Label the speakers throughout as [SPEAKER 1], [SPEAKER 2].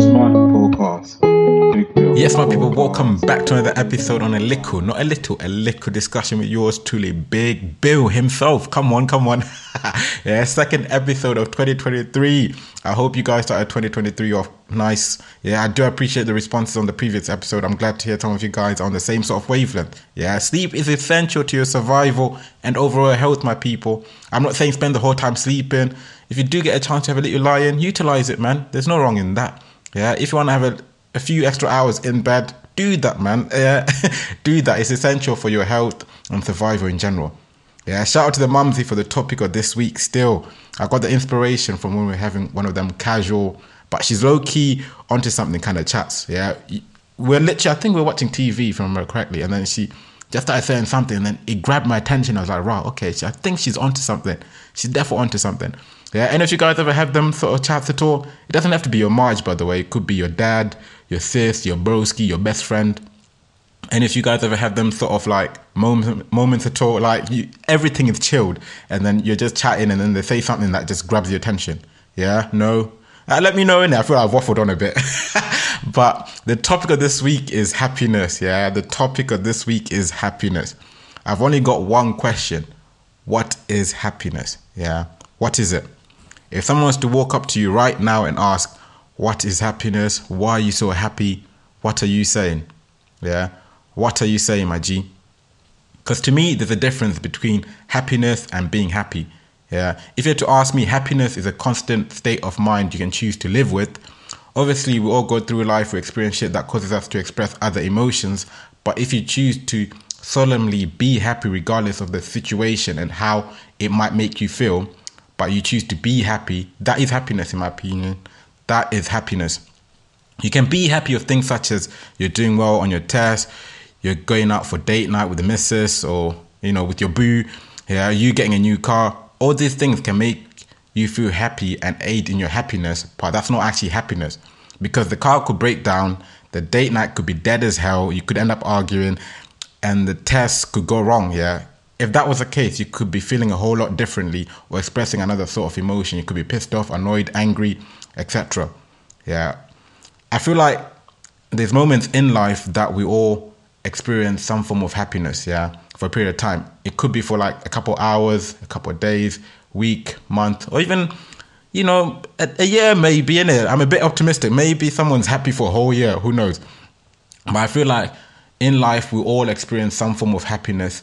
[SPEAKER 1] podcast.
[SPEAKER 2] Yes, my people, welcome back to another episode on a little, not a little, a little discussion with yours truly, Big Bill himself. Come on, come on. yeah, second episode of 2023. I hope you guys started 2023 off nice. Yeah, I do appreciate the responses on the previous episode. I'm glad to hear some of you guys are on the same sort of wavelength. Yeah, sleep is essential to your survival and overall health, my people. I'm not saying spend the whole time sleeping. If you do get a chance to have a little lie in, utilize it, man. There's no wrong in that. Yeah, if you want to have a, a few extra hours in bed, do that, man. Yeah, do that. It's essential for your health and survival in general. Yeah, shout out to the mumsy for the topic of this week. Still, I got the inspiration from when we are having one of them casual, but she's low key onto something kind of chats. Yeah, we're literally, I think we're watching TV, I remember correctly, and then she just started saying something, and then it grabbed my attention. I was like, wow, okay, I think she's onto something. She's definitely onto something. Yeah, and if you guys ever have them sort of chats at all, it doesn't have to be your Marge, by the way. It could be your dad, your sis, your broski, your best friend. And if you guys ever have them sort of like moments, at all, like you, everything is chilled, and then you're just chatting, and then they say something that just grabs your attention. Yeah, no. Uh, let me know in there. I feel like I've waffled on a bit. but the topic of this week is happiness. Yeah, the topic of this week is happiness. I've only got one question. What is happiness? Yeah, what is it? If someone was to walk up to you right now and ask, What is happiness? Why are you so happy? What are you saying? Yeah, what are you saying, my G? Because to me, there's a difference between happiness and being happy. Yeah, if you're to ask me, happiness is a constant state of mind you can choose to live with. Obviously, we all go through life, we experience shit that causes us to express other emotions. But if you choose to solemnly be happy, regardless of the situation and how it might make you feel, but you choose to be happy, that is happiness, in my opinion. That is happiness. You can be happy with things such as you're doing well on your test, you're going out for date night with the missus, or you know, with your boo, yeah, you getting a new car. All these things can make you feel happy and aid in your happiness, but that's not actually happiness because the car could break down, the date night could be dead as hell, you could end up arguing, and the test could go wrong. Yeah, if that was the case, you could be feeling a whole lot differently or expressing another sort of emotion. You could be pissed off, annoyed, angry, etc. Yeah, I feel like there's moments in life that we all experience some form of happiness. Yeah, for a period of time. It could be for like a couple hours, a couple days, week, month, or even you know a, a year maybe. In it, I'm a bit optimistic. Maybe someone's happy for a whole year. Who knows? But I feel like in life we all experience some form of happiness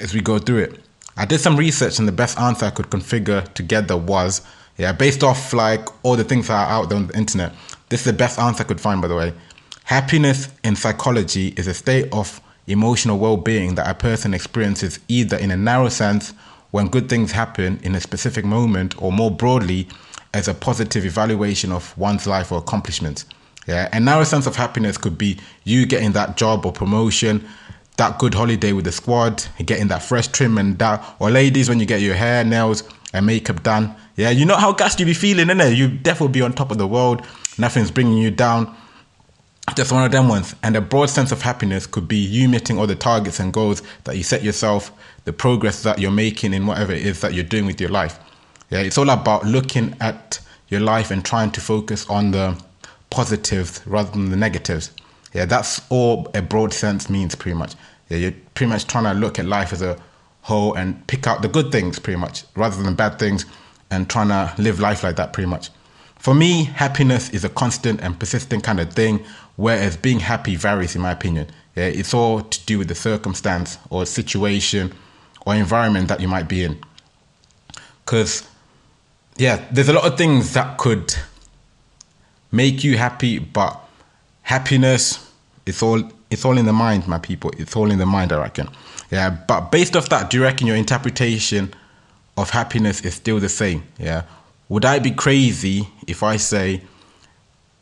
[SPEAKER 2] as we go through it. I did some research and the best answer I could configure together was, yeah, based off like all the things that are out there on the internet. This is the best answer I could find, by the way. Happiness in psychology is a state of emotional well being that a person experiences either in a narrow sense when good things happen in a specific moment or more broadly as a positive evaluation of one's life or accomplishments. Yeah, And now a sense of happiness could be you getting that job or promotion, that good holiday with the squad, getting that fresh trim and that, or ladies when you get your hair, nails, and makeup done. Yeah, you know how gassed you be feeling, innit? You definitely be on top of the world. Nothing's bringing you down. Just one of them ones. And a broad sense of happiness could be you meeting all the targets and goals that you set yourself, the progress that you're making in whatever it is that you're doing with your life. Yeah, it's all about looking at your life and trying to focus on the positives rather than the negatives. Yeah, that's all a broad sense means pretty much. Yeah, you're pretty much trying to look at life as a whole and pick out the good things pretty much rather than bad things and trying to live life like that pretty much. For me, happiness is a constant and persistent kind of thing, whereas being happy varies in my opinion. Yeah, it's all to do with the circumstance or situation or environment that you might be in. Because, yeah, there's a lot of things that could make you happy, but happiness, it's all it's all in the mind, my people. It's all in the mind, I reckon. Yeah, but based off that, do you reckon your interpretation of happiness is still the same? Yeah. Would I be crazy if I say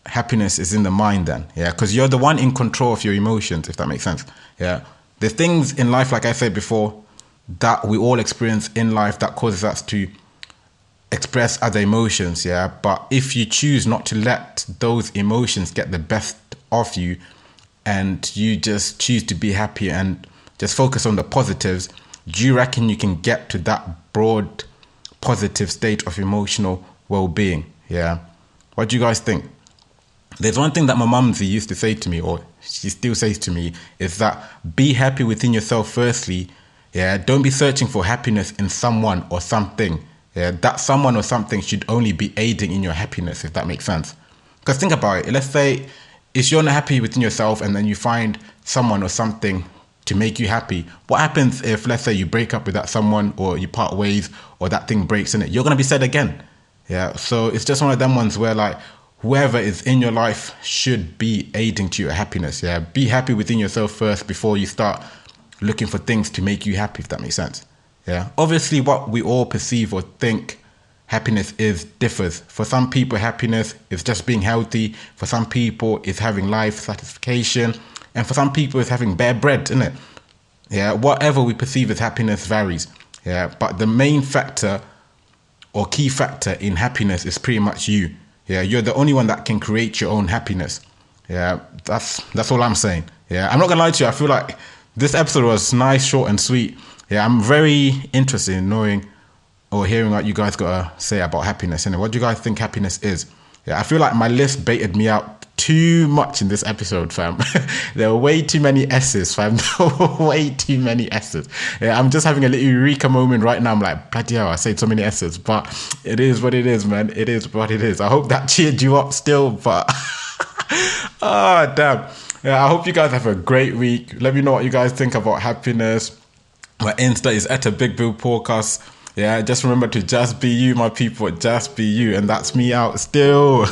[SPEAKER 2] happiness is in the mind then? Yeah, because you're the one in control of your emotions, if that makes sense. Yeah. The things in life, like I said before, that we all experience in life that causes us to express other emotions, yeah. But if you choose not to let those emotions get the best of you and you just choose to be happy and just focus on the positives, do you reckon you can get to that broad positive state of emotional well being? Yeah. What do you guys think? There's one thing that my mumsy used to say to me, or she still says to me, is that be happy within yourself firstly. Yeah, don't be searching for happiness in someone or something. Yeah, that someone or something should only be aiding in your happiness, if that makes sense. Because think about it. Let's say if you're not happy within yourself and then you find someone or something to make you happy. What happens if, let's say, you break up with that someone or you part ways or that thing breaks in it? You're to be sad again. Yeah. So it's just one of them ones where, like, whoever is in your life should be aiding to your happiness. Yeah. Be happy within yourself first before you start looking for things to make you happy, if that makes sense. Yeah. Obviously, what we all perceive or think happiness is differs. For some people, happiness is just being healthy. For some people, it's having life satisfaction. And for some people, it's having bare bread, isn't it? Yeah. Whatever we perceive as happiness varies. Yeah. But the main factor or key factor in happiness is pretty much you. Yeah, you're the only one that can create your own happiness. Yeah, that's that's all I'm saying. Yeah, I'm not gonna lie to you. I feel like this episode was nice, short, and sweet. Yeah, I'm very interested in knowing or hearing what you guys gotta say about happiness. And what do you guys think happiness is? Yeah, I feel like my list baited me out too much in this episode, fam. there were way too many S's, fam. way too many S's. Yeah, I'm just having a little eureka moment right now. I'm like, bloody hell, I said so many S's, but it is what it is, man. It is what it is. I hope that cheered you up still, but oh damn. Yeah, I hope you guys have a great week. Let me know what you guys think about happiness. My Insta is at a big bill podcast. Yeah, just remember to just be you, my people. Just be you. And that's me out still.